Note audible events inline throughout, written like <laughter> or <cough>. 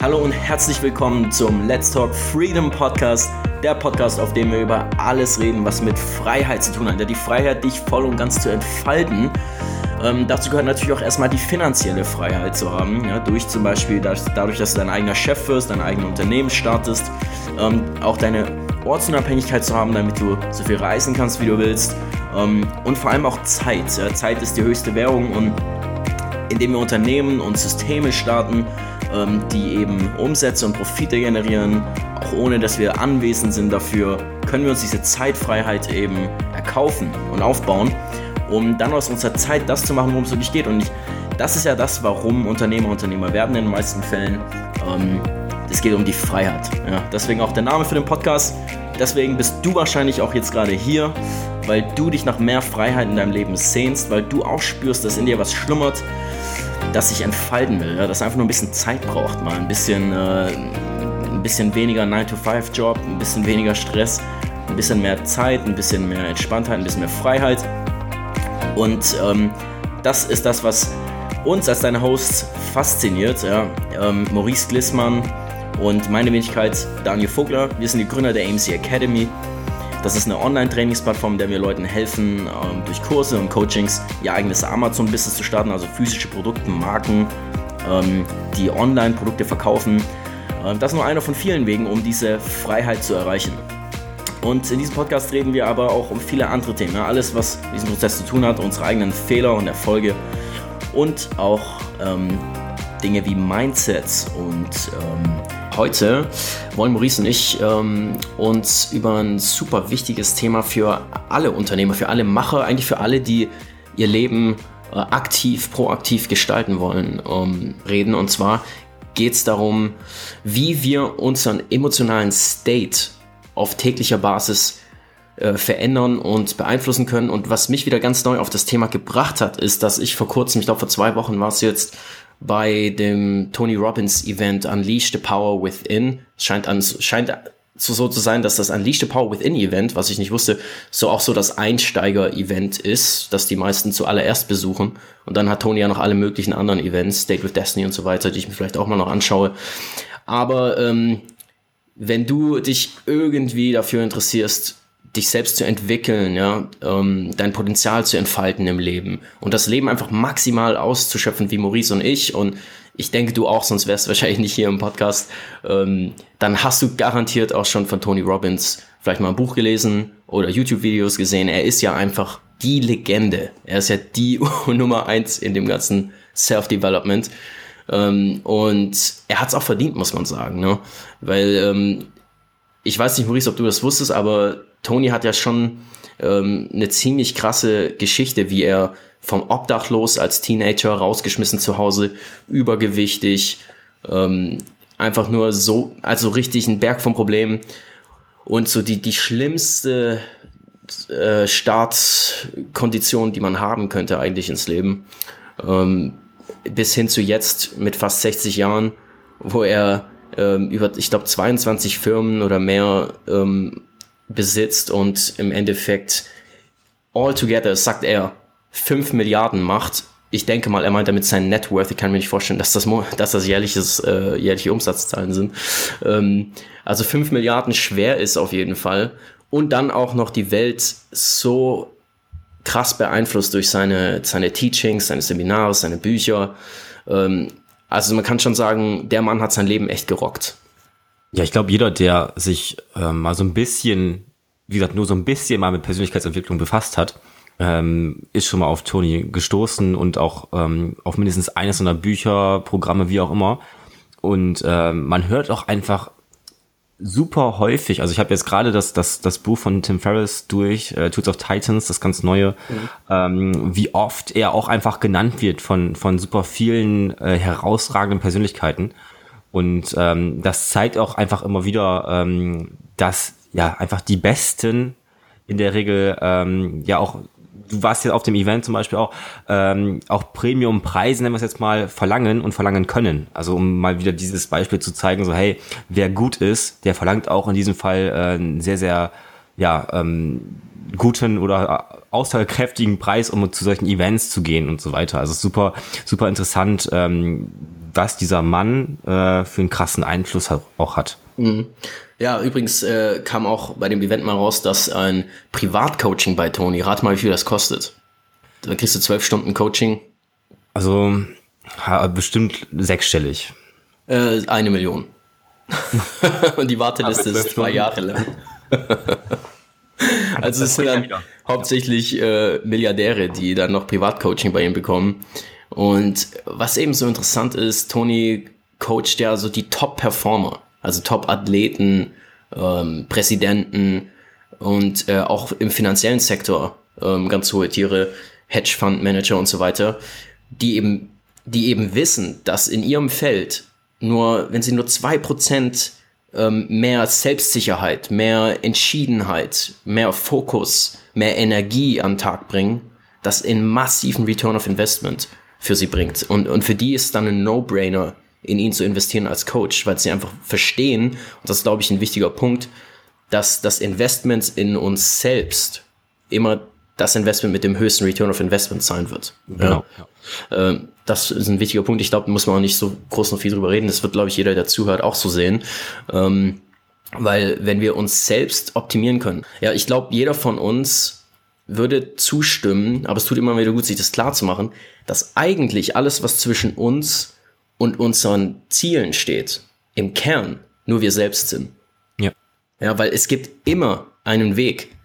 Hallo und herzlich willkommen zum Let's Talk Freedom Podcast, der Podcast, auf dem wir über alles reden, was mit Freiheit zu tun hat. Ja, die Freiheit, dich voll und ganz zu entfalten. Ähm, dazu gehört natürlich auch erstmal die finanzielle Freiheit zu haben, ja, durch zum Beispiel dass, dadurch, dass du dein eigener Chef wirst, dein eigenes Unternehmen startest, ähm, auch deine Ortsunabhängigkeit zu haben, damit du so viel reisen kannst, wie du willst ähm, und vor allem auch Zeit. Ja, Zeit ist die höchste Währung und indem wir Unternehmen und Systeme starten, ähm, die eben Umsätze und Profite generieren, auch ohne dass wir anwesend sind dafür, können wir uns diese Zeitfreiheit eben erkaufen und aufbauen, um dann aus unserer Zeit das zu machen, worum es wirklich geht. Und ich, das ist ja das, warum Unternehmer Unternehmer werden in den meisten Fällen. Ähm, es geht um die Freiheit. Ja, deswegen auch der Name für den Podcast. Deswegen bist du wahrscheinlich auch jetzt gerade hier, weil du dich nach mehr Freiheit in deinem Leben sehnst, weil du auch spürst, dass in dir was schlummert, das sich entfalten will, das einfach nur ein bisschen Zeit braucht, mal ein bisschen, äh, ein bisschen weniger 9-to-5-Job, ein bisschen weniger Stress, ein bisschen mehr Zeit, ein bisschen mehr Entspanntheit, ein bisschen mehr Freiheit. Und ähm, das ist das, was uns als deine Hosts fasziniert. Ja. Ähm, Maurice Glissmann und meine Wenigkeit Daniel Vogler. Wir sind die Gründer der AMC Academy. Das ist eine Online-Trainingsplattform, in der wir Leuten helfen, ähm, durch Kurse und Coachings ihr eigenes Amazon-Business zu starten, also physische Produkte, Marken, ähm, die Online-Produkte verkaufen. Ähm, das ist nur einer von vielen Wegen, um diese Freiheit zu erreichen. Und in diesem Podcast reden wir aber auch um viele andere Themen. Ja, alles, was mit diesem Prozess zu tun hat, unsere eigenen Fehler und Erfolge und auch ähm, Dinge wie Mindsets und ähm, Heute wollen Maurice und ich ähm, uns über ein super wichtiges Thema für alle Unternehmer, für alle Macher, eigentlich für alle, die ihr Leben äh, aktiv, proaktiv gestalten wollen, ähm, reden. Und zwar geht es darum, wie wir unseren emotionalen State auf täglicher Basis äh, verändern und beeinflussen können. Und was mich wieder ganz neu auf das Thema gebracht hat, ist, dass ich vor kurzem, ich glaube vor zwei Wochen war es jetzt, bei dem Tony Robbins Event Unleash the Power Within. Es scheint, an, scheint so, so zu sein, dass das Unleash the Power Within Event, was ich nicht wusste, so auch so das Einsteiger-Event ist, das die meisten zuallererst besuchen. Und dann hat Tony ja noch alle möglichen anderen Events, Date with Destiny und so weiter, die ich mir vielleicht auch mal noch anschaue. Aber ähm, wenn du dich irgendwie dafür interessierst, dich selbst zu entwickeln, ja, ähm, dein Potenzial zu entfalten im Leben und das Leben einfach maximal auszuschöpfen, wie Maurice und ich. Und ich denke, du auch, sonst wärst du <laughs> wahrscheinlich nicht hier im Podcast. Ähm, dann hast du garantiert auch schon von Tony Robbins vielleicht mal ein Buch gelesen oder YouTube-Videos gesehen. Er ist ja einfach die Legende. Er ist ja die <laughs> Nummer eins in dem ganzen Self-Development. Ähm, und er hat es auch verdient, muss man sagen, ne? Weil ähm, ich weiß nicht, Maurice, ob du das wusstest, aber Tony hat ja schon ähm, eine ziemlich krasse Geschichte, wie er vom Obdachlos als Teenager rausgeschmissen zu Hause, übergewichtig, ähm, einfach nur so, also richtig ein Berg von Problemen. Und so die, die schlimmste äh, Startkondition, die man haben könnte eigentlich ins Leben, ähm, bis hin zu jetzt mit fast 60 Jahren, wo er ähm, über, ich glaube, 22 Firmen oder mehr ähm, besitzt und im Endeffekt altogether, sagt er, 5 Milliarden macht. Ich denke mal, er meint damit sein Net Worth. Ich kann mir nicht vorstellen, dass das, dass das jährliches, äh, jährliche Umsatzzahlen sind. Ähm, also 5 Milliarden schwer ist auf jeden Fall. Und dann auch noch die Welt so krass beeinflusst durch seine, seine Teachings, seine Seminare, seine Bücher. Ähm, also man kann schon sagen, der Mann hat sein Leben echt gerockt. Ja, ich glaube, jeder, der sich ähm, mal so ein bisschen, wie gesagt, nur so ein bisschen mal mit Persönlichkeitsentwicklung befasst hat, ähm, ist schon mal auf Tony gestoßen und auch ähm, auf mindestens eines seiner Bücher, Programme, wie auch immer. Und ähm, man hört auch einfach super häufig, also ich habe jetzt gerade das, das, das Buch von Tim Ferriss durch, äh, Tools of Titans, das ganz neue, mhm. ähm, wie oft er auch einfach genannt wird von, von super vielen äh, herausragenden Persönlichkeiten. Und ähm, das zeigt auch einfach immer wieder, ähm, dass ja einfach die Besten in der Regel ähm, ja auch du warst ja auf dem Event zum Beispiel auch, ähm, auch Premium-Preise, nennen wir es jetzt mal, verlangen und verlangen können. Also um mal wieder dieses Beispiel zu zeigen, so hey, wer gut ist, der verlangt auch in diesem Fall äh, sehr, sehr, ja, ähm, guten oder aussagekräftigen Preis, um zu solchen Events zu gehen und so weiter. Also super, super interessant, ähm, was dieser Mann äh, für einen krassen Einfluss auch hat. Mhm. Ja, übrigens äh, kam auch bei dem Event mal raus, dass ein Privatcoaching bei Tony, rat mal, wie viel das kostet. Da kriegst du zwölf Stunden Coaching. Also bestimmt sechsstellig. Äh, eine Million. <laughs> Und die Warteliste ist zwei Jahre lang. <laughs> also es sind dann hauptsächlich äh, Milliardäre, die dann noch Privatcoaching bei ihm bekommen. Und was eben so interessant ist, Tony coacht ja so die Top-Performer, also Top-Athleten, ähm, Präsidenten und äh, auch im finanziellen Sektor ähm, ganz hohe Tiere, Hedgefund-Manager und so weiter, die eben, die eben wissen, dass in ihrem Feld nur, wenn sie nur zwei Prozent ähm, mehr Selbstsicherheit, mehr Entschiedenheit, mehr Fokus, mehr Energie den Tag bringen, das in massiven Return of Investment für sie bringt. Und, und für die ist dann ein No-Brainer, in ihn zu investieren als Coach, weil sie einfach verstehen, und das ist, glaube ich, ein wichtiger Punkt, dass das Investment in uns selbst immer das Investment mit dem höchsten Return of Investment sein wird. Genau. Ja. Das ist ein wichtiger Punkt. Ich glaube, da muss man auch nicht so groß noch viel drüber reden. Das wird, glaube ich, jeder, der zuhört, auch so sehen. Ähm, weil wenn wir uns selbst optimieren können, ja, ich glaube, jeder von uns würde zustimmen, aber es tut immer wieder gut, sich das klar zu machen, dass eigentlich alles, was zwischen uns und unseren Zielen steht, im Kern nur wir selbst sind. Ja. Ja, weil es gibt immer einen Weg.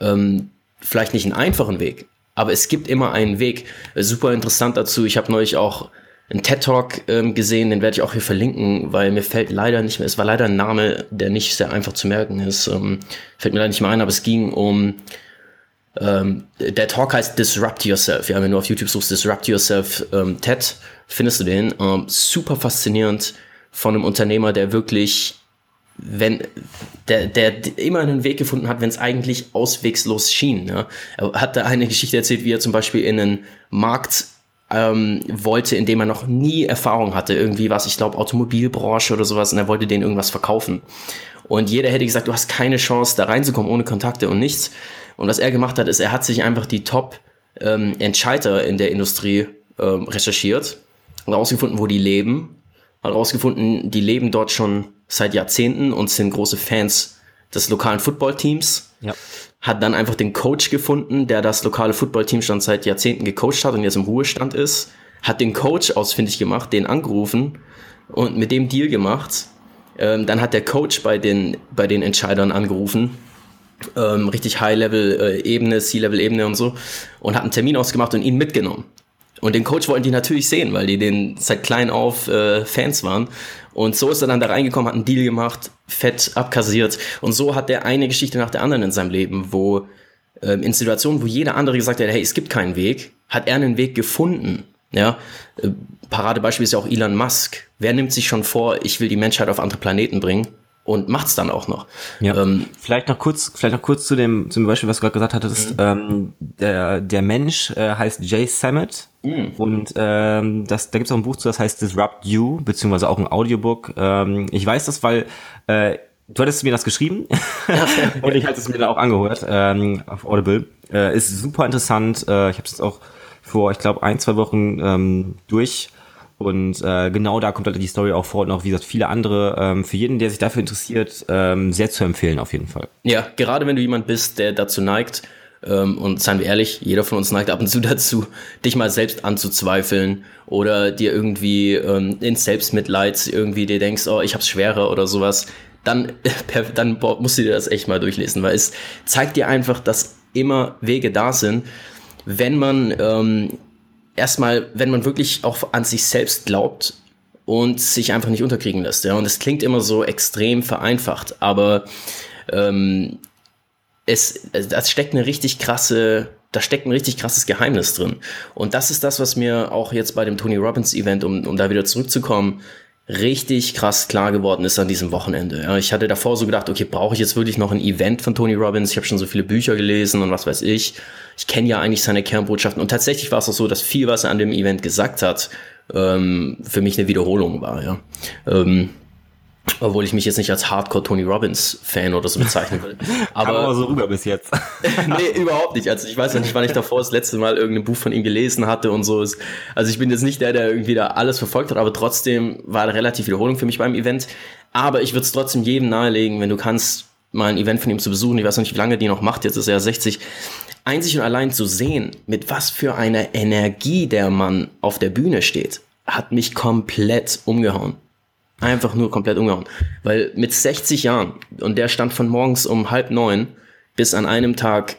Ähm, vielleicht nicht einen einfachen Weg, aber es gibt immer einen Weg. Äh, super interessant dazu. Ich habe neulich auch einen TED Talk ähm, gesehen, den werde ich auch hier verlinken, weil mir fällt leider nicht mehr, es war leider ein Name, der nicht sehr einfach zu merken ist. Ähm, fällt mir leider nicht mehr ein, aber es ging um ähm, der Talk heißt Disrupt Yourself. Ja, wenn du auf YouTube suchst, Disrupt Yourself ähm, TED, findest du den. Ähm, super faszinierend von einem Unternehmer, der wirklich wenn der, der immer einen Weg gefunden hat, wenn es eigentlich auswegslos schien. Ja. Er hat da eine Geschichte erzählt, wie er zum Beispiel in einen Markt ähm, wollte, in dem er noch nie Erfahrung hatte. Irgendwie was, ich glaube, Automobilbranche oder sowas, und er wollte denen irgendwas verkaufen. Und jeder hätte gesagt, du hast keine Chance, da reinzukommen ohne Kontakte und nichts. Und was er gemacht hat, ist, er hat sich einfach die Top-Entscheider ähm, in der Industrie ähm, recherchiert und herausgefunden, wo die leben. Hat herausgefunden, die leben dort schon seit Jahrzehnten und sind große Fans des lokalen Footballteams. Ja. Hat dann einfach den Coach gefunden, der das lokale Footballteam schon seit Jahrzehnten gecoacht hat und jetzt im Ruhestand ist. Hat den Coach ausfindig gemacht, den angerufen und mit dem Deal gemacht. Ähm, dann hat der Coach bei den, bei den Entscheidern angerufen. Ähm, richtig High-Level-Ebene, C-Level-Ebene und so. Und hat einen Termin ausgemacht und ihn mitgenommen. Und den Coach wollten die natürlich sehen, weil die den seit klein auf äh, Fans waren. Und so ist er dann da reingekommen, hat einen Deal gemacht, fett abkassiert. Und so hat er eine Geschichte nach der anderen in seinem Leben, wo ähm, in Situationen, wo jeder andere gesagt hat, hey, es gibt keinen Weg, hat er einen Weg gefunden. Ja, äh, Paradebeispiel ist ja auch Elon Musk. Wer nimmt sich schon vor, ich will die Menschheit auf andere Planeten bringen? Und macht's dann auch noch. Ja. Ähm, vielleicht noch kurz, vielleicht noch kurz zu dem zum Beispiel, was du gerade gesagt hattest. Mhm. Ähm, der der Mensch äh, heißt Jay Sammet mhm. und ähm, das da gibt's auch ein Buch zu, das heißt Disrupt You beziehungsweise auch ein Audiobook. Ähm, ich weiß das, weil äh, du hattest mir das geschrieben <laughs> und ich hatte es mir dann auch angehört ähm, auf Audible. Äh, ist super interessant. Äh, ich habe es auch vor, ich glaube, ein zwei Wochen ähm, durch und äh, genau da kommt halt die Story auch vor und auch, wie gesagt, viele andere, ähm, für jeden, der sich dafür interessiert, ähm, sehr zu empfehlen auf jeden Fall. Ja, gerade wenn du jemand bist, der dazu neigt, ähm, und seien wir ehrlich, jeder von uns neigt ab und zu <laughs> dazu, dich mal selbst anzuzweifeln oder dir irgendwie ähm, ins Selbstmitleid irgendwie dir denkst, oh, ich hab's schwerer oder sowas, dann, <laughs> dann musst du dir das echt mal durchlesen, weil es zeigt dir einfach, dass immer Wege da sind, wenn man ähm, erstmal, wenn man wirklich auch an sich selbst glaubt und sich einfach nicht unterkriegen lässt. Ja, und es klingt immer so extrem vereinfacht, aber ähm, es, das steckt eine richtig krasse, da steckt ein richtig krasses Geheimnis drin. Und das ist das, was mir auch jetzt bei dem Tony Robbins Event, um, um da wieder zurückzukommen, richtig krass klar geworden ist an diesem Wochenende. Ja, ich hatte davor so gedacht, okay, brauche ich jetzt wirklich noch ein Event von Tony Robbins? Ich habe schon so viele Bücher gelesen und was weiß ich. Ich kenne ja eigentlich seine Kernbotschaften. Und tatsächlich war es auch so, dass viel, was er an dem Event gesagt hat, ähm, für mich eine Wiederholung war. Ja. Ähm, Obwohl ich mich jetzt nicht als Hardcore Tony Robbins Fan oder so bezeichnen will. <laughs> Aber, aber so rüber bis jetzt. <laughs> nee, überhaupt nicht. Also ich weiß ja nicht, wann ich davor das letzte Mal irgendein Buch von ihm gelesen hatte und so. Also ich bin jetzt nicht der, der irgendwie da alles verfolgt hat, aber trotzdem war eine relativ Wiederholung für mich beim Event. Aber ich würde es trotzdem jedem nahelegen, wenn du kannst, mal ein Event von ihm zu besuchen. Ich weiß noch nicht, wie lange die noch macht. Jetzt ist er 60. Einzig und allein zu sehen, mit was für einer Energie der Mann auf der Bühne steht, hat mich komplett umgehauen. Einfach nur komplett umgehauen. Weil mit 60 Jahren, und der stand von morgens um halb neun bis an einem Tag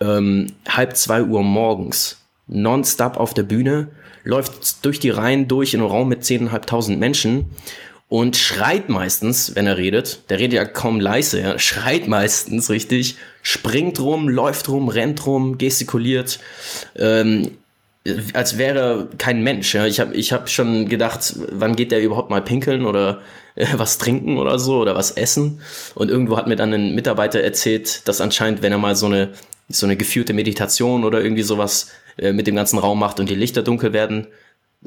ähm, halb zwei Uhr morgens nonstop auf der Bühne, läuft durch die Reihen durch in einem Raum mit zehneinhalbtausend Menschen und schreit meistens, wenn er redet. Der redet ja kaum leise, ja, schreit meistens richtig, springt rum, läuft rum, rennt rum, gestikuliert. Ähm, als wäre kein Mensch. Ich habe ich hab schon gedacht, wann geht der überhaupt mal pinkeln oder äh, was trinken oder so oder was essen. Und irgendwo hat mir dann ein Mitarbeiter erzählt, dass anscheinend, wenn er mal so eine, so eine geführte Meditation oder irgendwie sowas äh, mit dem ganzen Raum macht und die Lichter dunkel werden,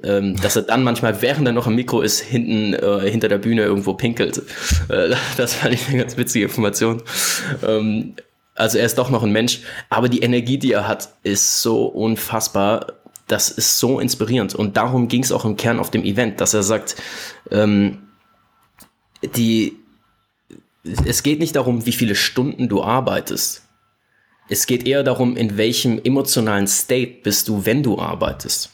ähm, dass er dann manchmal, während er noch im Mikro ist, hinten äh, hinter der Bühne irgendwo pinkelt. Äh, das fand ich eine ganz witzige Information. Ähm, also er ist doch noch ein Mensch, aber die Energie, die er hat, ist so unfassbar das ist so inspirierend. Und darum ging es auch im Kern auf dem Event, dass er sagt, ähm, die, es geht nicht darum, wie viele Stunden du arbeitest. Es geht eher darum, in welchem emotionalen State bist du, wenn du arbeitest.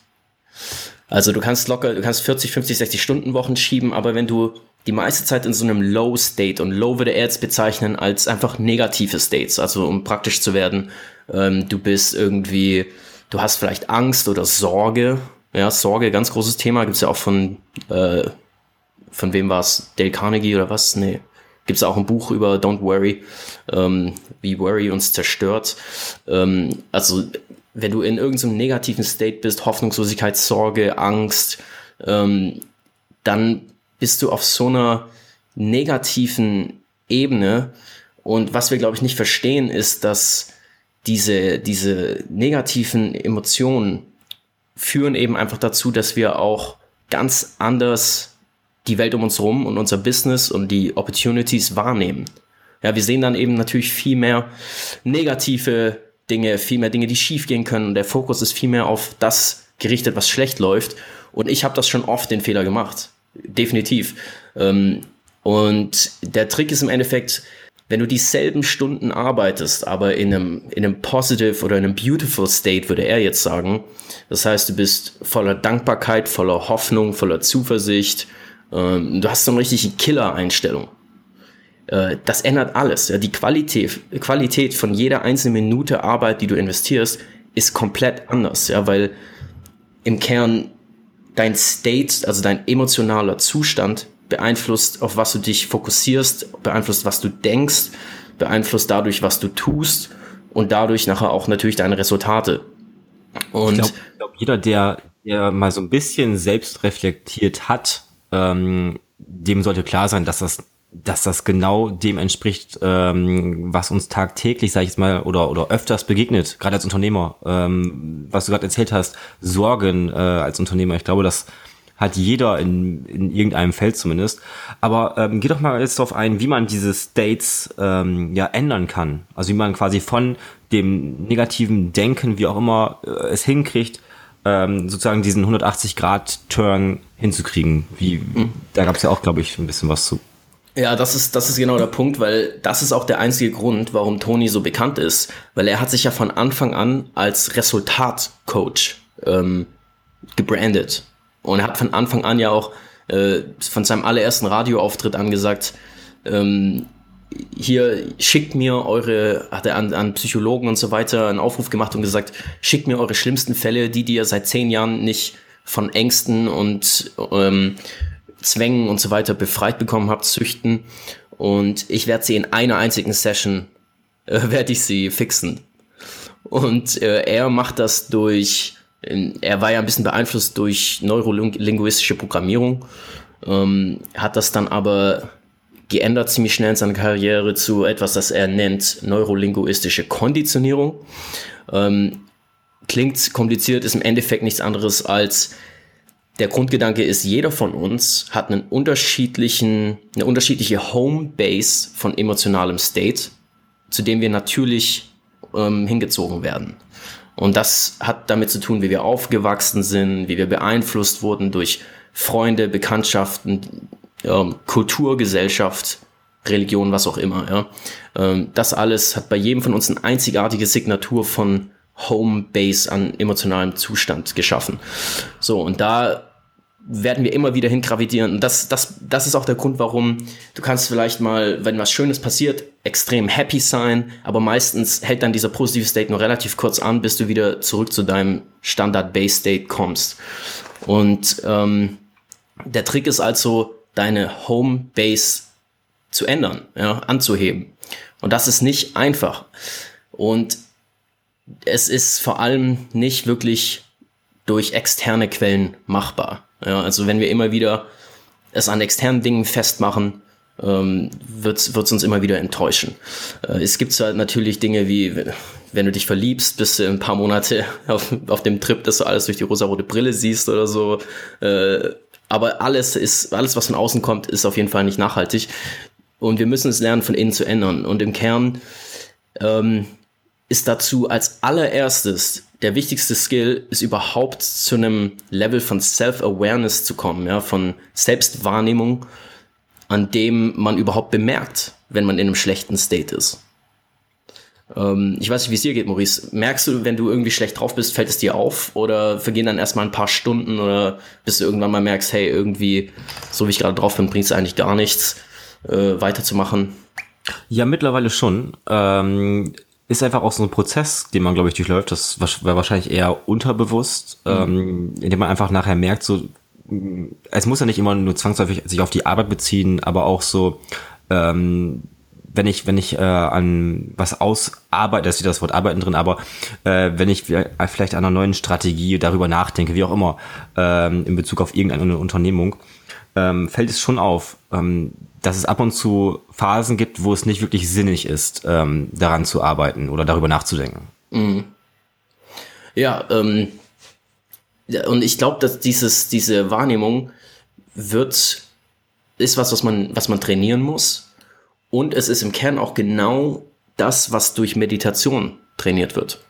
Also du kannst locker, du kannst 40, 50, 60 Stunden Wochen schieben, aber wenn du die meiste Zeit in so einem Low State und Low würde er jetzt bezeichnen als einfach negative States, also um praktisch zu werden, ähm, du bist irgendwie du hast vielleicht Angst oder Sorge. Ja, Sorge, ganz großes Thema, gibt's ja auch von, äh, von wem war es? Dale Carnegie oder was? Nee. Gibt's auch ein Buch über Don't Worry, ähm, wie Worry uns zerstört. Ähm, also, wenn du in irgendeinem negativen State bist, Hoffnungslosigkeit, Sorge, Angst, ähm, dann bist du auf so einer negativen Ebene. Und was wir, glaube ich, nicht verstehen, ist, dass diese, diese negativen Emotionen führen eben einfach dazu, dass wir auch ganz anders die Welt um uns herum und unser Business und die Opportunities wahrnehmen. Ja, wir sehen dann eben natürlich viel mehr negative Dinge, viel mehr Dinge, die schiefgehen können. Und der Fokus ist viel mehr auf das gerichtet, was schlecht läuft. Und ich habe das schon oft den Fehler gemacht. Definitiv. Ähm, und der Trick ist im Endeffekt, wenn du dieselben Stunden arbeitest, aber in einem, in einem positive oder in einem beautiful state, würde er jetzt sagen. Das heißt, du bist voller Dankbarkeit, voller Hoffnung, voller Zuversicht. Ähm, du hast so eine richtige Killer-Einstellung. Äh, das ändert alles. Die Qualität, Qualität von jeder einzelnen Minute Arbeit, die du investierst, ist komplett anders. Ja, weil im Kern dein State, also dein emotionaler Zustand beeinflusst, auf was du dich fokussierst, beeinflusst, was du denkst, beeinflusst dadurch, was du tust und dadurch nachher auch natürlich deine Resultate. Und ich glaube, glaub, jeder, der, der mal so ein bisschen selbst reflektiert hat, ähm, dem sollte klar sein, dass das dass das genau dem entspricht, ähm, was uns tagtäglich, sage ich jetzt mal, oder oder öfters begegnet, gerade als Unternehmer. Ähm, was du gerade erzählt hast, Sorgen äh, als Unternehmer. Ich glaube, dass hat jeder in, in irgendeinem Feld zumindest. Aber ähm, geh doch mal jetzt darauf ein, wie man diese States ähm, ja ändern kann. Also wie man quasi von dem negativen Denken, wie auch immer, äh, es hinkriegt, ähm, sozusagen diesen 180-Grad-Turn hinzukriegen. Wie, mhm. Da gab es ja auch, glaube ich, ein bisschen was zu. Ja, das ist, das ist genau der Punkt, weil das ist auch der einzige Grund, warum Tony so bekannt ist, weil er hat sich ja von Anfang an als Resultatcoach ähm, gebrandet. Und er hat von Anfang an ja auch äh, von seinem allerersten Radioauftritt angesagt, ähm, hier schickt mir eure, hat er an, an Psychologen und so weiter einen Aufruf gemacht und gesagt, schickt mir eure schlimmsten Fälle, die, ihr seit zehn Jahren nicht von Ängsten und ähm, Zwängen und so weiter befreit bekommen habt, züchten. Und ich werde sie in einer einzigen Session, äh, <laughs> werde ich sie fixen. Und äh, er macht das durch er war ja ein bisschen beeinflusst durch neurolinguistische Programmierung, ähm, hat das dann aber geändert ziemlich schnell in seiner Karriere zu etwas, das er nennt neurolinguistische Konditionierung. Ähm, klingt kompliziert, ist im Endeffekt nichts anderes als der Grundgedanke ist, jeder von uns hat einen unterschiedlichen, eine unterschiedliche Homebase von emotionalem State, zu dem wir natürlich ähm, hingezogen werden. Und das hat damit zu tun, wie wir aufgewachsen sind, wie wir beeinflusst wurden durch Freunde, Bekanntschaften, ähm, Kultur, Gesellschaft, Religion, was auch immer. Ja. Ähm, das alles hat bei jedem von uns eine einzigartige Signatur von Homebase an emotionalem Zustand geschaffen. So, und da werden wir immer wieder hingravidieren. Und das, das, das ist auch der Grund, warum du kannst vielleicht mal, wenn was Schönes passiert, extrem happy sein, aber meistens hält dann dieser positive State nur relativ kurz an, bis du wieder zurück zu deinem Standard-Base-State kommst. Und ähm, der Trick ist also, deine Home-Base zu ändern, ja, anzuheben. Und das ist nicht einfach. Und es ist vor allem nicht wirklich durch externe Quellen machbar. Ja, also wenn wir immer wieder es an externen Dingen festmachen, ähm, wird es uns immer wieder enttäuschen. Äh, es gibt halt natürlich Dinge wie, wenn du dich verliebst, bist du ein paar Monate <laughs> auf, auf dem Trip, dass du alles durch die rosarote Brille siehst oder so. Äh, aber alles ist, alles, was von außen kommt, ist auf jeden Fall nicht nachhaltig. Und wir müssen es lernen, von innen zu ändern. Und im Kern ähm, ist dazu als allererstes der wichtigste Skill ist überhaupt zu einem Level von Self-Awareness zu kommen, ja, von Selbstwahrnehmung, an dem man überhaupt bemerkt, wenn man in einem schlechten State ist. Ähm, ich weiß nicht, wie es dir geht, Maurice. Merkst du, wenn du irgendwie schlecht drauf bist, fällt es dir auf oder vergehen dann erstmal ein paar Stunden oder bis du irgendwann mal merkst, hey, irgendwie, so wie ich gerade drauf bin, bringt es eigentlich gar nichts, äh, weiterzumachen? Ja, mittlerweile schon. Ähm, ist einfach auch so ein Prozess, den man, glaube ich, durchläuft. Das war wahrscheinlich eher unterbewusst, mhm. ähm, indem man einfach nachher merkt, so, es muss ja nicht immer nur zwangsläufig sich auf die Arbeit beziehen, aber auch so, ähm, wenn ich, wenn ich äh, an was ausarbeite, da steht das Wort arbeiten drin, aber äh, wenn ich vielleicht an einer neuen Strategie darüber nachdenke, wie auch immer, ähm, in Bezug auf irgendeine Unternehmung, ähm, fällt es schon auf, ähm, dass es ab und zu Phasen gibt, wo es nicht wirklich sinnig ist, ähm, daran zu arbeiten oder darüber nachzudenken. Mhm. Ja, ähm, und ich glaube, dass dieses, diese Wahrnehmung wird, ist was, was man, was man trainieren muss. Und es ist im Kern auch genau das, was durch Meditation trainiert wird.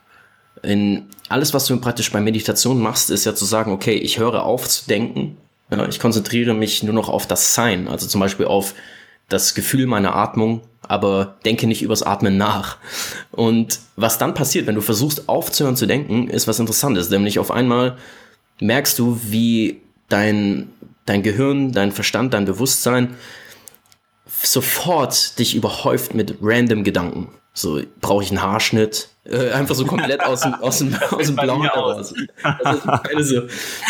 In alles, was du praktisch bei Meditation machst, ist ja zu sagen, okay, ich höre auf zu denken ich konzentriere mich nur noch auf das Sein, also zum Beispiel auf das Gefühl meiner Atmung, aber denke nicht übers Atmen nach. Und was dann passiert, wenn du versuchst aufzuhören zu denken, ist was Interessantes, nämlich auf einmal merkst du, wie dein, dein Gehirn, dein Verstand, dein Bewusstsein sofort dich überhäuft mit random Gedanken. So, brauche ich einen Haarschnitt? Äh, einfach so komplett aus dem, aus dem, <laughs> aus dem Blauen heraus. Also,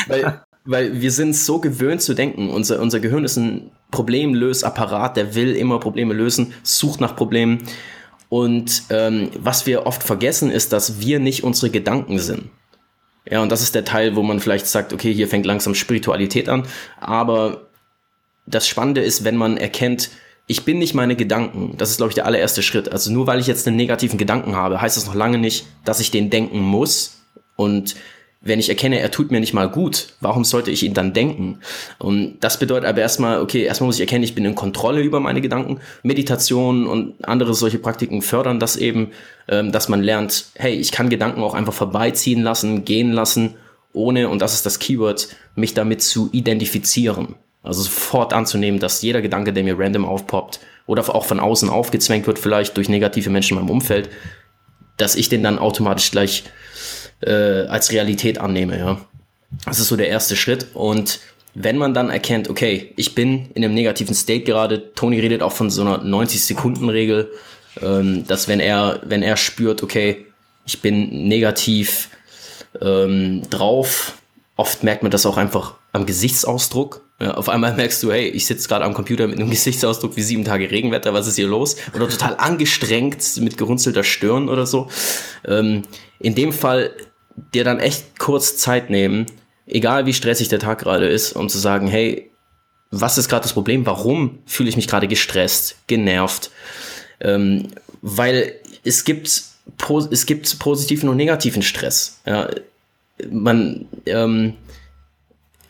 weil weil wir sind so gewöhnt zu denken. Unser, unser Gehirn ist ein Problemlösapparat, der will immer Probleme lösen, sucht nach Problemen. Und ähm, was wir oft vergessen, ist, dass wir nicht unsere Gedanken sind. Ja, und das ist der Teil, wo man vielleicht sagt, okay, hier fängt langsam Spiritualität an. Aber das Spannende ist, wenn man erkennt, ich bin nicht meine Gedanken. Das ist, glaube ich, der allererste Schritt. Also nur weil ich jetzt einen negativen Gedanken habe, heißt das noch lange nicht, dass ich den denken muss. Und wenn ich erkenne, er tut mir nicht mal gut, warum sollte ich ihn dann denken? Und das bedeutet aber erstmal, okay, erstmal muss ich erkennen, ich bin in Kontrolle über meine Gedanken. Meditation und andere solche Praktiken fördern das eben, ähm, dass man lernt, hey, ich kann Gedanken auch einfach vorbeiziehen lassen, gehen lassen, ohne, und das ist das Keyword, mich damit zu identifizieren. Also sofort anzunehmen, dass jeder Gedanke, der mir random aufpoppt oder auch von außen aufgezwängt wird, vielleicht durch negative Menschen in meinem Umfeld, dass ich den dann automatisch gleich äh, als Realität annehme, ja. Das ist so der erste Schritt. Und wenn man dann erkennt, okay, ich bin in einem negativen State gerade, Tony redet auch von so einer 90-Sekunden-Regel, ähm, dass wenn er, wenn er spürt, okay, ich bin negativ ähm, drauf, oft merkt man das auch einfach am Gesichtsausdruck. Ja, auf einmal merkst du, hey, ich sitze gerade am Computer mit einem <laughs> Gesichtsausdruck wie sieben Tage Regenwetter, was ist hier los? Oder total angestrengt mit gerunzelter Stirn oder so. Ähm, in dem Fall dir dann echt kurz Zeit nehmen, egal wie stressig der Tag gerade ist, um zu sagen, hey, was ist gerade das Problem? Warum fühle ich mich gerade gestresst, genervt? Ähm, weil es gibt, es gibt positiven und negativen Stress. Ja, man, ähm,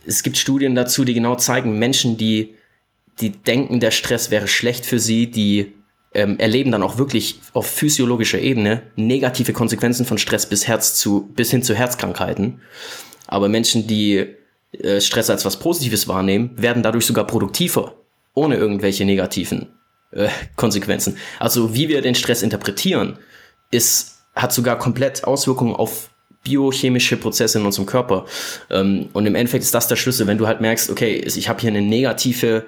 es gibt Studien dazu, die genau zeigen, Menschen, die, die denken, der Stress wäre schlecht für sie, die ähm, erleben dann auch wirklich auf physiologischer Ebene negative Konsequenzen von Stress bis Herz zu, bis hin zu Herzkrankheiten. Aber Menschen, die äh, Stress als was Positives wahrnehmen, werden dadurch sogar produktiver, ohne irgendwelche negativen äh, Konsequenzen. Also wie wir den Stress interpretieren, ist, hat sogar komplett Auswirkungen auf biochemische Prozesse in unserem Körper. Ähm, und im Endeffekt ist das der Schlüssel, wenn du halt merkst, okay, ich habe hier eine negative,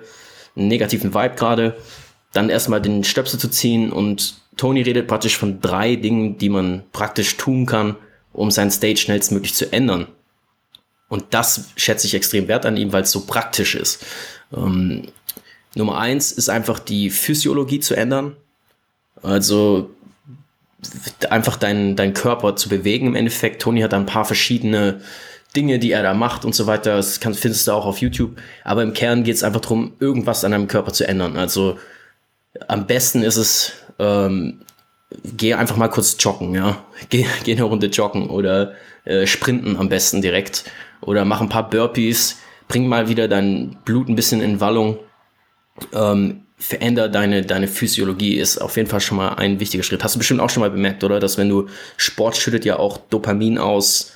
einen negativen Vibe gerade, dann erstmal den Stöpsel zu ziehen und Tony redet praktisch von drei Dingen, die man praktisch tun kann, um sein State schnellstmöglich zu ändern. Und das schätze ich extrem wert an ihm, weil es so praktisch ist. Ähm, Nummer eins ist einfach die Physiologie zu ändern. Also einfach deinen dein Körper zu bewegen im Endeffekt. Tony hat ein paar verschiedene Dinge, die er da macht und so weiter. Das kann, findest du auch auf YouTube. Aber im Kern geht es einfach darum, irgendwas an deinem Körper zu ändern. Also am besten ist es, ähm, geh einfach mal kurz joggen, ja. <laughs> Geh, geh eine Runde joggen oder äh, sprinten am besten direkt. Oder mach ein paar Burpees, bring mal wieder dein Blut ein bisschen in Wallung. Ähm, veränder deine, deine Physiologie ist auf jeden Fall schon mal ein wichtiger Schritt. Hast du bestimmt auch schon mal bemerkt, oder? Dass wenn du Sport schüttet ja auch Dopamin aus,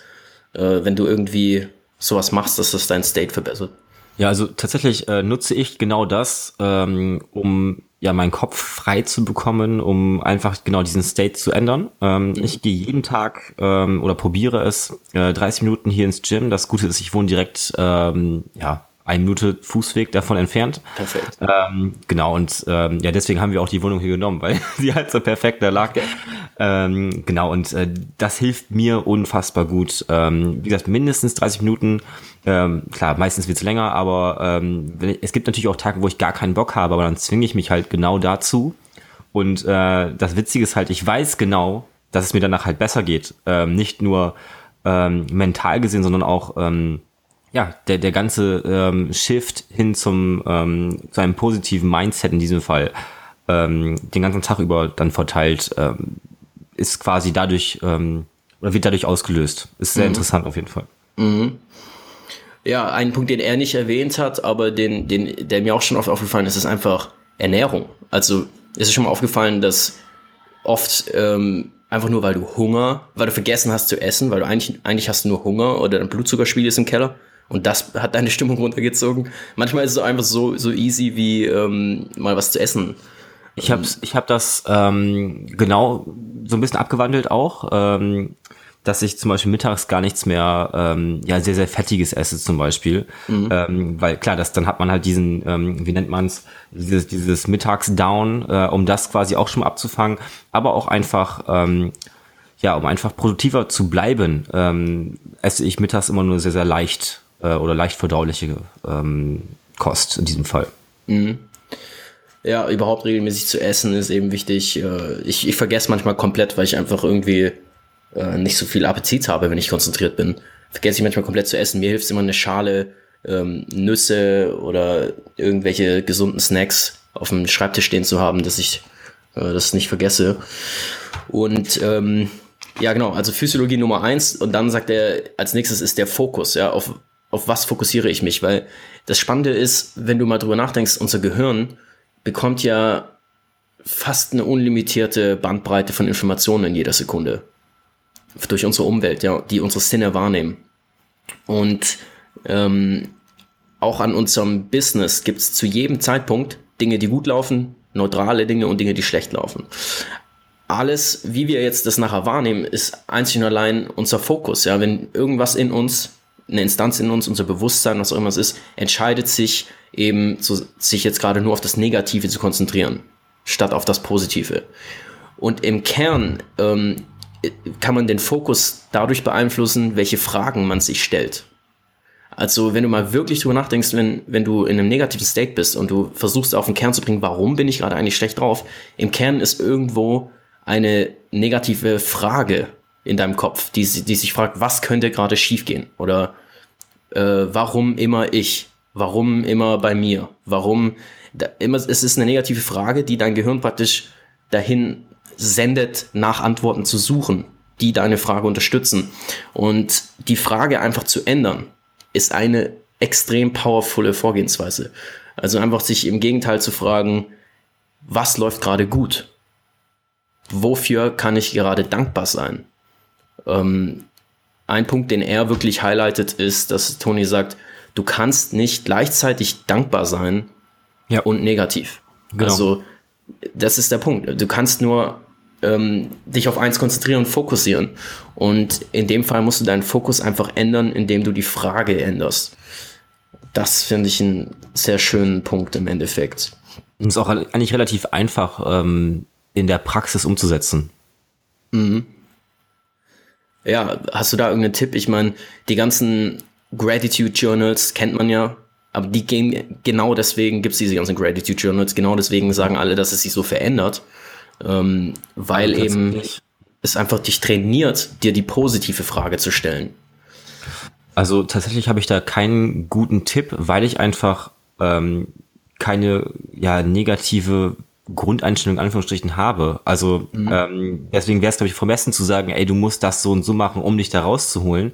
äh, wenn du irgendwie sowas machst, dass das dein State verbessert. Ja, also tatsächlich äh, nutze ich genau das, ähm, um ja meinen Kopf frei zu bekommen, um einfach genau diesen State zu ändern. Ähm, mhm. Ich gehe jeden Tag ähm, oder probiere es äh, 30 Minuten hier ins Gym. Das Gute ist, ich wohne direkt ähm, ja eine Minute Fußweg davon entfernt. Perfekt. Ähm, genau, und ähm, ja, deswegen haben wir auch die Wohnung hier genommen, <laughs> weil sie halt so perfekt da lag. Ähm, genau, und äh, das hilft mir unfassbar gut. Ähm, wie gesagt, mindestens 30 Minuten. Ähm, klar, meistens wird's länger, aber ähm, wenn, es gibt natürlich auch Tage, wo ich gar keinen Bock habe, aber dann zwinge ich mich halt genau dazu. Und äh, das Witzige ist halt, ich weiß genau, dass es mir danach halt besser geht. Ähm, nicht nur ähm, mental gesehen, sondern auch ähm, ja, der, der ganze ähm, Shift hin zum ähm, zu einem positiven Mindset in diesem Fall ähm, den ganzen Tag über dann verteilt, ähm, ist quasi dadurch ähm, oder wird dadurch ausgelöst. Ist sehr mhm. interessant auf jeden Fall. Mhm. Ja, ein Punkt, den er nicht erwähnt hat, aber den, den, der mir auch schon oft aufgefallen ist, ist einfach Ernährung. Also es ist schon mal aufgefallen, dass oft ähm, einfach nur, weil du Hunger, weil du vergessen hast zu essen, weil du eigentlich, eigentlich hast du nur Hunger oder dein Blutzuckerspiegel ist im Keller und das hat deine Stimmung runtergezogen. Manchmal ist es einfach so, so easy wie ähm, mal was zu essen. Ich habe ich hab das ähm, genau so ein bisschen abgewandelt auch, ähm, dass ich zum Beispiel mittags gar nichts mehr, ähm, ja, sehr, sehr fettiges esse zum Beispiel. Mhm. Ähm, weil klar, das, dann hat man halt diesen, ähm, wie nennt man es, dieses, dieses Mittagsdown, äh, um das quasi auch schon mal abzufangen, aber auch einfach, ähm, ja, um einfach produktiver zu bleiben, ähm, esse ich mittags immer nur sehr, sehr leicht äh, oder leicht verdauliche ähm, Kost in diesem Fall. Mhm. Ja, überhaupt regelmäßig zu essen ist eben wichtig. Äh, ich, ich vergesse manchmal komplett, weil ich einfach irgendwie äh, nicht so viel Appetit habe, wenn ich konzentriert bin. Vergesse ich manchmal komplett zu essen. Mir hilft immer eine Schale ähm, Nüsse oder irgendwelche gesunden Snacks auf dem Schreibtisch stehen zu haben, dass ich äh, das nicht vergesse. Und ähm, ja, genau, also Physiologie Nummer eins und dann sagt er, als nächstes ist der Fokus, ja, auf auf was fokussiere ich mich? Weil das Spannende ist, wenn du mal drüber nachdenkst, unser Gehirn bekommt ja fast eine unlimitierte Bandbreite von Informationen in jeder Sekunde. Durch unsere Umwelt, ja, die unsere Sinne wahrnehmen. Und ähm, auch an unserem Business gibt es zu jedem Zeitpunkt Dinge, die gut laufen, neutrale Dinge und Dinge, die schlecht laufen. Alles, wie wir jetzt das nachher wahrnehmen, ist einzig und allein unser Fokus. Ja, wenn irgendwas in uns eine Instanz in uns, unser Bewusstsein, was auch immer es ist, entscheidet sich eben, zu, sich jetzt gerade nur auf das Negative zu konzentrieren, statt auf das Positive. Und im Kern ähm, kann man den Fokus dadurch beeinflussen, welche Fragen man sich stellt. Also wenn du mal wirklich drüber nachdenkst, wenn, wenn du in einem negativen State bist und du versuchst auf den Kern zu bringen, warum bin ich gerade eigentlich schlecht drauf, im Kern ist irgendwo eine negative Frage in deinem Kopf, die, die sich fragt, was könnte gerade schiefgehen? Oder äh, warum immer ich? Warum immer bei mir? Warum da, immer, es ist eine negative Frage, die dein Gehirn praktisch dahin sendet, nach Antworten zu suchen, die deine Frage unterstützen. Und die Frage einfach zu ändern, ist eine extrem powervolle Vorgehensweise. Also einfach sich im Gegenteil zu fragen, was läuft gerade gut? Wofür kann ich gerade dankbar sein? Ähm, ein Punkt, den er wirklich highlightet, ist, dass Tony sagt, du kannst nicht gleichzeitig dankbar sein ja. und negativ. Genau. Also, das ist der Punkt. Du kannst nur ähm, dich auf eins konzentrieren und fokussieren. Und in dem Fall musst du deinen Fokus einfach ändern, indem du die Frage änderst. Das finde ich einen sehr schönen Punkt im Endeffekt. Und ist auch eigentlich relativ einfach ähm, in der Praxis umzusetzen. Mhm. Ja, hast du da irgendeinen Tipp? Ich meine, die ganzen Gratitude Journals kennt man ja, aber die gehen genau deswegen gibt es diese ganzen Gratitude Journals, genau deswegen sagen alle, dass es sich so verändert, ähm, weil ja, eben es einfach dich trainiert, dir die positive Frage zu stellen. Also tatsächlich habe ich da keinen guten Tipp, weil ich einfach ähm, keine ja negative Grundeinstellung in Anführungsstrichen habe. Also mhm. ähm, deswegen wäre es, glaube ich, vermessen zu sagen, ey, du musst das so und so machen, um dich da rauszuholen.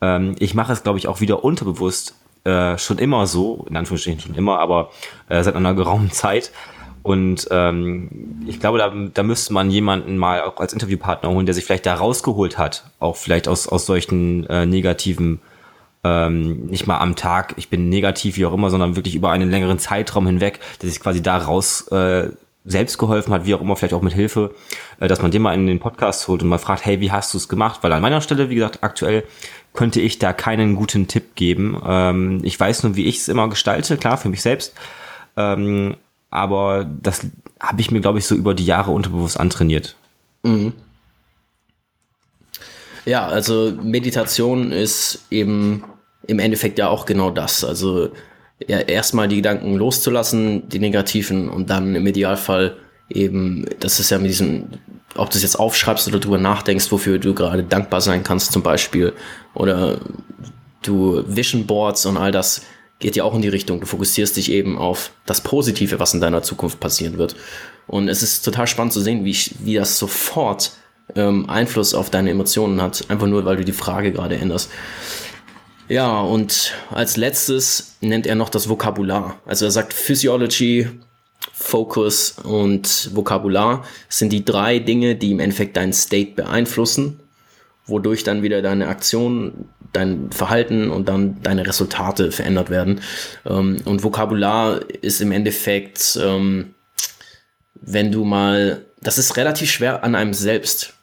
Ähm, ich mache es, glaube ich, auch wieder unterbewusst äh, schon immer so, in Anführungsstrichen schon immer, aber äh, seit einer geraumen Zeit. Und ähm, ich glaube, da, da müsste man jemanden mal auch als Interviewpartner holen, der sich vielleicht da rausgeholt hat, auch vielleicht aus, aus solchen äh, negativen ähm, nicht mal am Tag, ich bin negativ, wie auch immer, sondern wirklich über einen längeren Zeitraum hinweg, der sich quasi da raus äh, selbst geholfen hat, wie auch immer, vielleicht auch mit Hilfe, äh, dass man den mal in den Podcast holt und mal fragt, hey, wie hast du es gemacht? Weil an meiner Stelle, wie gesagt, aktuell könnte ich da keinen guten Tipp geben. Ähm, ich weiß nur, wie ich es immer gestalte, klar, für mich selbst. Ähm, aber das habe ich mir, glaube ich, so über die Jahre unterbewusst antrainiert. Mhm. Ja, also Meditation ist eben im Endeffekt ja auch genau das. Also ja, erstmal die Gedanken loszulassen, die negativen, und dann im Idealfall eben, das ist ja mit diesem, ob du es jetzt aufschreibst oder drüber nachdenkst, wofür du gerade dankbar sein kannst, zum Beispiel, oder du Vision Boards und all das geht ja auch in die Richtung. Du fokussierst dich eben auf das Positive, was in deiner Zukunft passieren wird. Und es ist total spannend zu sehen, wie, wie das sofort ähm, Einfluss auf deine Emotionen hat, einfach nur, weil du die Frage gerade änderst. Ja, und als letztes nennt er noch das Vokabular. Also er sagt Physiology, Focus und Vokabular sind die drei Dinge, die im Endeffekt deinen State beeinflussen, wodurch dann wieder deine Aktion, dein Verhalten und dann deine Resultate verändert werden. Ähm, und Vokabular ist im Endeffekt, ähm, wenn du mal, das ist relativ schwer an einem selbst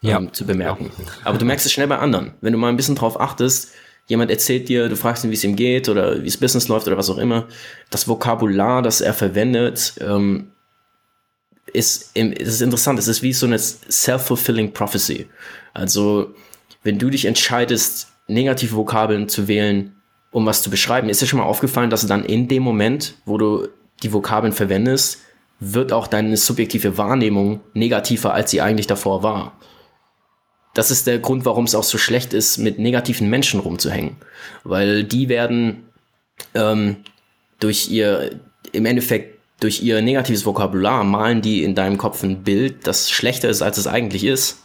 ja. ähm, zu bemerken. Aber du merkst es schnell bei anderen. Wenn du mal ein bisschen drauf achtest, jemand erzählt dir, du fragst ihn, wie es ihm geht oder wie es Business läuft oder was auch immer, das Vokabular, das er verwendet, ähm, ist, ist interessant. Es ist wie so eine self-fulfilling prophecy. Also, wenn du dich entscheidest, negative Vokabeln zu wählen, um was zu beschreiben, ist dir schon mal aufgefallen, dass dann in dem Moment, wo du die Vokabeln verwendest, wird auch deine subjektive Wahrnehmung negativer, als sie eigentlich davor war das ist der Grund, warum es auch so schlecht ist, mit negativen Menschen rumzuhängen. Weil die werden ähm, durch ihr, im Endeffekt durch ihr negatives Vokabular malen die in deinem Kopf ein Bild, das schlechter ist, als es eigentlich ist.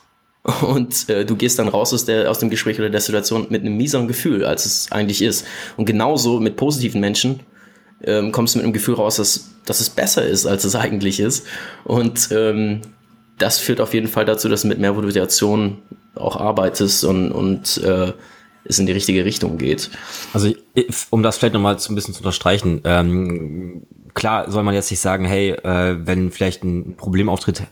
<laughs> Und äh, du gehst dann raus aus, der, aus dem Gespräch oder der Situation mit einem mieseren Gefühl, als es eigentlich ist. Und genauso mit positiven Menschen ähm, kommst du mit einem Gefühl raus, dass, dass es besser ist, als es <laughs> eigentlich ist. Und ähm, das führt auf jeden Fall dazu, dass du mit mehr Motivation auch arbeitest und, und äh, es in die richtige Richtung geht. Also um das vielleicht nochmal so ein bisschen zu unterstreichen, ähm, klar soll man jetzt nicht sagen, hey, äh, wenn vielleicht ein Problem auftritt,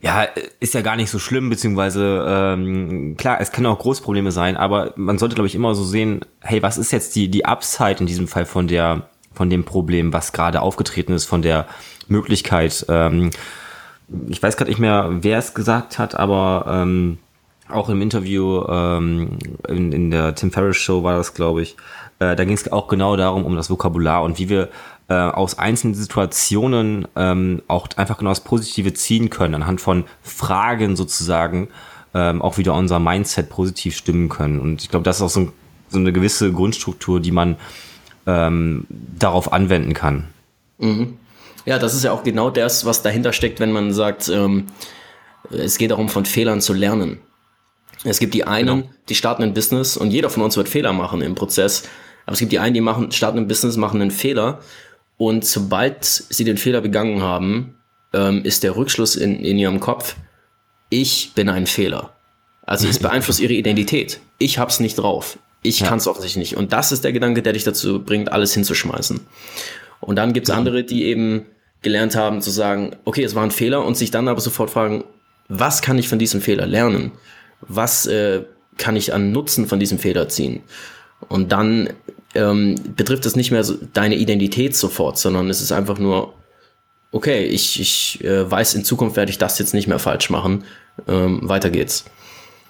ja, ist ja gar nicht so schlimm, beziehungsweise ähm, klar, es können auch Großprobleme sein, aber man sollte, glaube ich, immer so sehen, hey, was ist jetzt die, die Upside in diesem Fall von der, von dem Problem, was gerade aufgetreten ist, von der Möglichkeit, ähm, ich weiß gerade nicht mehr, wer es gesagt hat, aber ähm, auch im Interview ähm, in, in der Tim Ferriss Show war das, glaube ich. Äh, da ging es auch genau darum, um das Vokabular und wie wir äh, aus einzelnen Situationen ähm, auch einfach genau das Positive ziehen können, anhand von Fragen sozusagen ähm, auch wieder unser Mindset positiv stimmen können. Und ich glaube, das ist auch so, so eine gewisse Grundstruktur, die man ähm, darauf anwenden kann. Mhm. Ja, das ist ja auch genau das, was dahinter steckt, wenn man sagt, ähm, es geht darum, von Fehlern zu lernen. Es gibt die einen, genau. die starten ein Business und jeder von uns wird Fehler machen im Prozess. Aber es gibt die einen, die machen, starten ein Business, machen einen Fehler und sobald sie den Fehler begangen haben, ähm, ist der Rückschluss in, in ihrem Kopf, ich bin ein Fehler. Also es <laughs> beeinflusst ihre Identität. Ich hab's nicht drauf. Ich ja. kann es offensichtlich nicht. Und das ist der Gedanke, der dich dazu bringt, alles hinzuschmeißen. Und dann gibt's andere, die eben gelernt haben zu sagen, okay, es war ein Fehler und sich dann aber sofort fragen, was kann ich von diesem Fehler lernen? Was äh, kann ich an Nutzen von diesem Fehler ziehen? Und dann ähm, betrifft es nicht mehr so deine Identität sofort, sondern es ist einfach nur, okay, ich, ich äh, weiß, in Zukunft werde ich das jetzt nicht mehr falsch machen. Ähm, weiter geht's.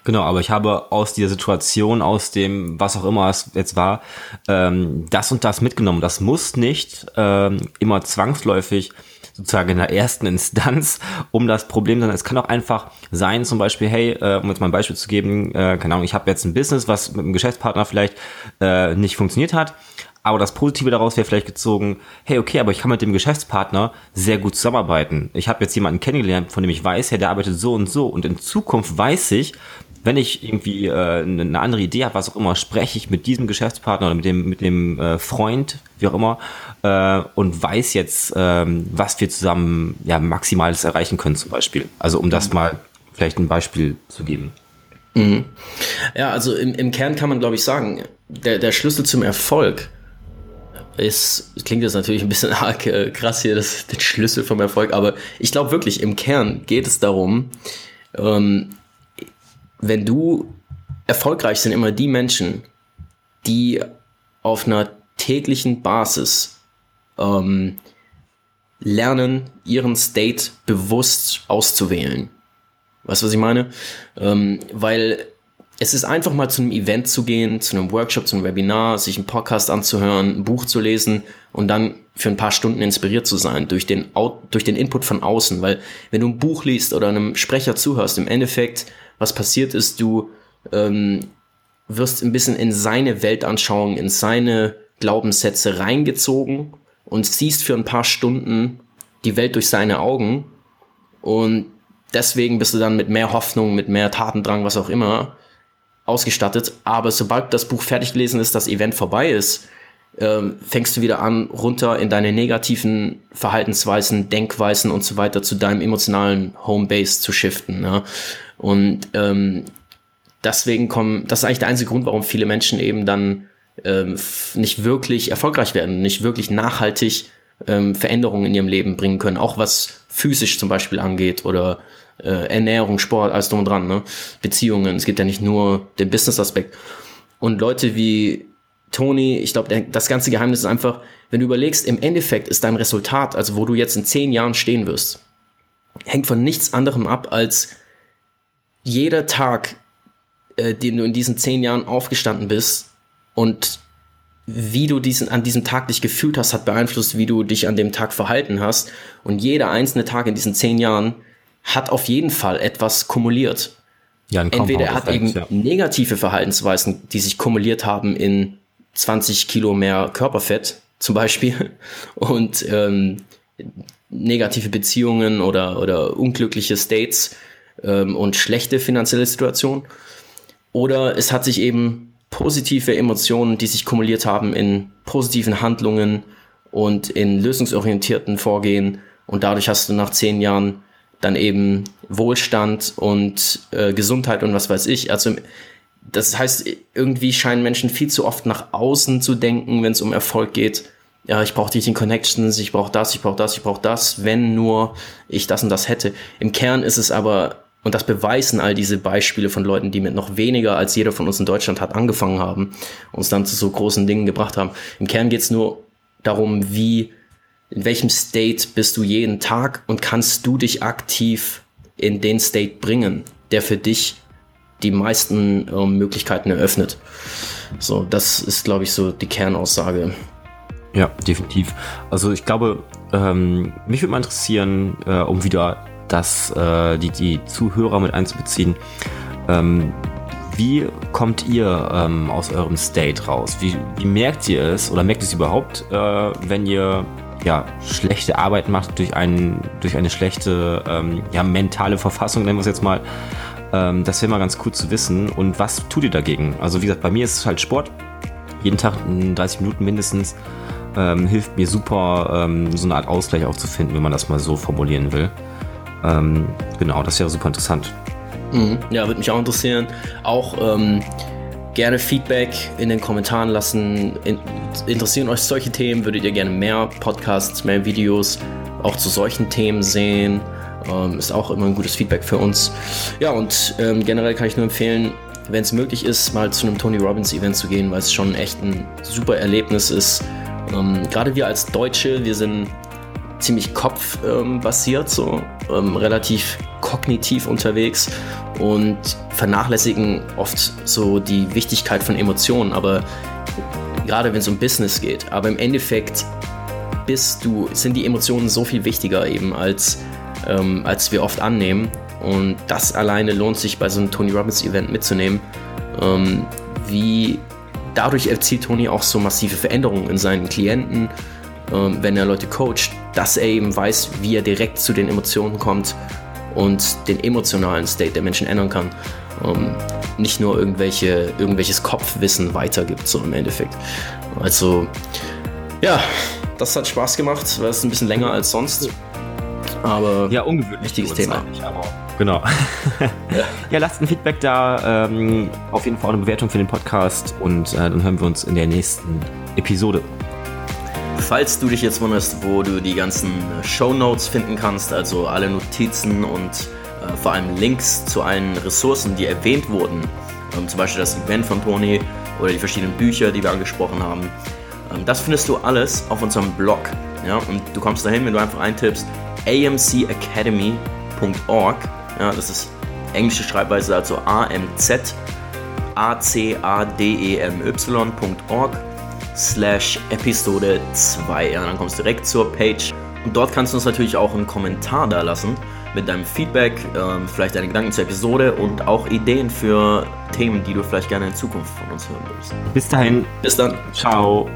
Genau, aber ich habe aus dieser Situation, aus dem, was auch immer es jetzt war, ähm, das und das mitgenommen. Das muss nicht ähm, immer zwangsläufig sozusagen in der ersten Instanz <laughs> um das Problem, sondern es kann auch einfach sein, zum Beispiel, hey, äh, um jetzt mal ein Beispiel zu geben, äh, keine Ahnung, ich habe jetzt ein Business, was mit einem Geschäftspartner vielleicht äh, nicht funktioniert hat, aber das Positive daraus wäre vielleicht gezogen, hey, okay, aber ich kann mit dem Geschäftspartner sehr gut zusammenarbeiten. Ich habe jetzt jemanden kennengelernt, von dem ich weiß, hey, der arbeitet so und so. Und in Zukunft weiß ich, wenn ich irgendwie äh, eine andere Idee habe, was auch immer, spreche ich mit diesem Geschäftspartner oder mit dem, mit dem äh, Freund, wie auch immer, äh, und weiß jetzt, ähm, was wir zusammen ja maximales erreichen können, zum Beispiel. Also um das mal vielleicht ein Beispiel zu geben. Mhm. Ja, also im, im Kern kann man, glaube ich, sagen, der, der Schlüssel zum Erfolg ist, klingt jetzt natürlich ein bisschen <laughs> arg äh, krass hier, das der Schlüssel vom Erfolg, aber ich glaube wirklich, im Kern geht es darum, ähm, wenn du erfolgreich sind immer die Menschen, die auf einer täglichen Basis ähm, lernen, ihren State bewusst auszuwählen. Weißt du, was ich meine? Ähm, weil es ist einfach mal zu einem Event zu gehen, zu einem Workshop, zu einem Webinar, sich einen Podcast anzuhören, ein Buch zu lesen und dann für ein paar Stunden inspiriert zu sein durch den, durch den Input von außen. Weil wenn du ein Buch liest oder einem Sprecher zuhörst, im Endeffekt, was passiert ist, du ähm, wirst ein bisschen in seine Weltanschauung, in seine Glaubenssätze reingezogen und siehst für ein paar Stunden die Welt durch seine Augen und deswegen bist du dann mit mehr Hoffnung, mit mehr Tatendrang, was auch immer, ausgestattet. Aber sobald das Buch fertig gelesen ist, das Event vorbei ist, ähm, fängst du wieder an, runter in deine negativen Verhaltensweisen, Denkweisen und so weiter zu deinem emotionalen Homebase zu shiften. Ne? Und ähm, deswegen kommen, das ist eigentlich der einzige Grund, warum viele Menschen eben dann ähm, nicht wirklich erfolgreich werden, nicht wirklich nachhaltig ähm, Veränderungen in ihrem Leben bringen können, auch was physisch zum Beispiel angeht oder äh, Ernährung, Sport, alles drum und dran, ne? Beziehungen. Es gibt ja nicht nur den Business-Aspekt. Und Leute wie Tony, ich glaube, das ganze Geheimnis ist einfach, wenn du überlegst, im Endeffekt ist dein Resultat, also wo du jetzt in zehn Jahren stehen wirst, hängt von nichts anderem ab, als jeder Tag, äh, den du in diesen zehn Jahren aufgestanden bist und wie du diesen, an diesem Tag dich gefühlt hast, hat beeinflusst, wie du dich an dem Tag verhalten hast. Und jeder einzelne Tag in diesen zehn Jahren hat auf jeden Fall etwas kumuliert. Ja, Entweder er hat eben ja. negative Verhaltensweisen, die sich kumuliert haben in 20 Kilo mehr Körperfett zum Beispiel <laughs> und ähm, negative Beziehungen oder, oder unglückliche States ähm, und schlechte finanzielle Situationen. Oder es hat sich eben positive Emotionen, die sich kumuliert haben in positiven Handlungen und in lösungsorientierten Vorgehen. Und dadurch hast du nach zehn Jahren dann eben Wohlstand und äh, Gesundheit und was weiß ich. Also das heißt, irgendwie scheinen Menschen viel zu oft nach außen zu denken, wenn es um Erfolg geht. Ja, ich brauche die Connections, ich brauche das, ich brauche das, ich brauche das, wenn nur ich das und das hätte. Im Kern ist es aber, und das beweisen all diese Beispiele von Leuten, die mit noch weniger als jeder von uns in Deutschland hat angefangen haben, uns dann zu so großen Dingen gebracht haben. Im Kern geht es nur darum, wie in welchem State bist du jeden Tag und kannst du dich aktiv in den State bringen, der für dich die meisten äh, Möglichkeiten eröffnet. So, das ist, glaube ich, so die Kernaussage. Ja, definitiv. Also ich glaube, ähm, mich würde mal interessieren, äh, um wieder das, äh, die, die Zuhörer mit einzubeziehen. Ähm, wie kommt ihr ähm, aus eurem State raus? Wie, wie merkt ihr es oder merkt ihr es überhaupt, äh, wenn ihr ja, schlechte Arbeit macht durch, einen, durch eine schlechte ähm, ja, mentale Verfassung, nennen wir es jetzt mal. Ähm, das wäre mal ganz cool zu wissen. Und was tut ihr dagegen? Also wie gesagt, bei mir ist es halt Sport. jeden Tag 30 Minuten mindestens. Ähm, hilft mir super, ähm, so eine Art Ausgleich auch zu finden, wenn man das mal so formulieren will. Ähm, genau, das wäre super interessant. Mhm. Ja, würde mich auch interessieren. Auch ähm, gerne Feedback in den Kommentaren lassen. In, interessieren euch solche Themen? Würdet ihr gerne mehr Podcasts, mehr Videos auch zu solchen Themen sehen? Ähm, ist auch immer ein gutes Feedback für uns. Ja, und ähm, generell kann ich nur empfehlen, wenn es möglich ist, mal zu einem Tony Robbins Event zu gehen, weil es schon echt ein super Erlebnis ist. Ähm, Gerade wir als Deutsche, wir sind ziemlich kopfbasiert, ähm, so ähm, relativ kognitiv unterwegs und vernachlässigen oft so die Wichtigkeit von Emotionen, aber gerade wenn es um Business geht, aber im Endeffekt bist du, sind die Emotionen so viel wichtiger eben als, ähm, als wir oft annehmen. Und das alleine lohnt sich bei so einem Tony Robbins Event mitzunehmen, ähm, wie dadurch erzielt Tony auch so massive Veränderungen in seinen Klienten, wenn er Leute coacht, dass er eben weiß, wie er direkt zu den Emotionen kommt und den emotionalen State der Menschen ändern kann. Ähm, nicht nur irgendwelche, irgendwelches Kopfwissen weitergibt, so im Endeffekt. Also, ja, das hat Spaß gemacht, war es ein bisschen länger als sonst. Aber ja, ungewöhnlich. Wichtiges Thema. Genau. <laughs> ja. ja, lasst ein Feedback da. Ähm, auf jeden Fall auch eine Bewertung für den Podcast. Und äh, dann hören wir uns in der nächsten Episode. Falls du dich jetzt wunderst, wo du die ganzen Show Notes finden kannst, also alle Notizen und äh, vor allem Links zu allen Ressourcen, die erwähnt wurden, ähm, zum Beispiel das Event von Tony oder die verschiedenen Bücher, die wir angesprochen haben, ähm, das findest du alles auf unserem Blog. Ja? Und du kommst dahin, wenn du einfach eintippst amcacademy.org. Ja, das ist englische Schreibweise, also amz a-c-a-d-e-m-y.org slash Episode 2. Ja, dann kommst du direkt zur Page und dort kannst du uns natürlich auch einen Kommentar da lassen mit deinem Feedback, ähm, vielleicht deine Gedanken zur Episode und auch Ideen für Themen, die du vielleicht gerne in Zukunft von uns hören würdest. Bis dahin. Bis dann. Ciao.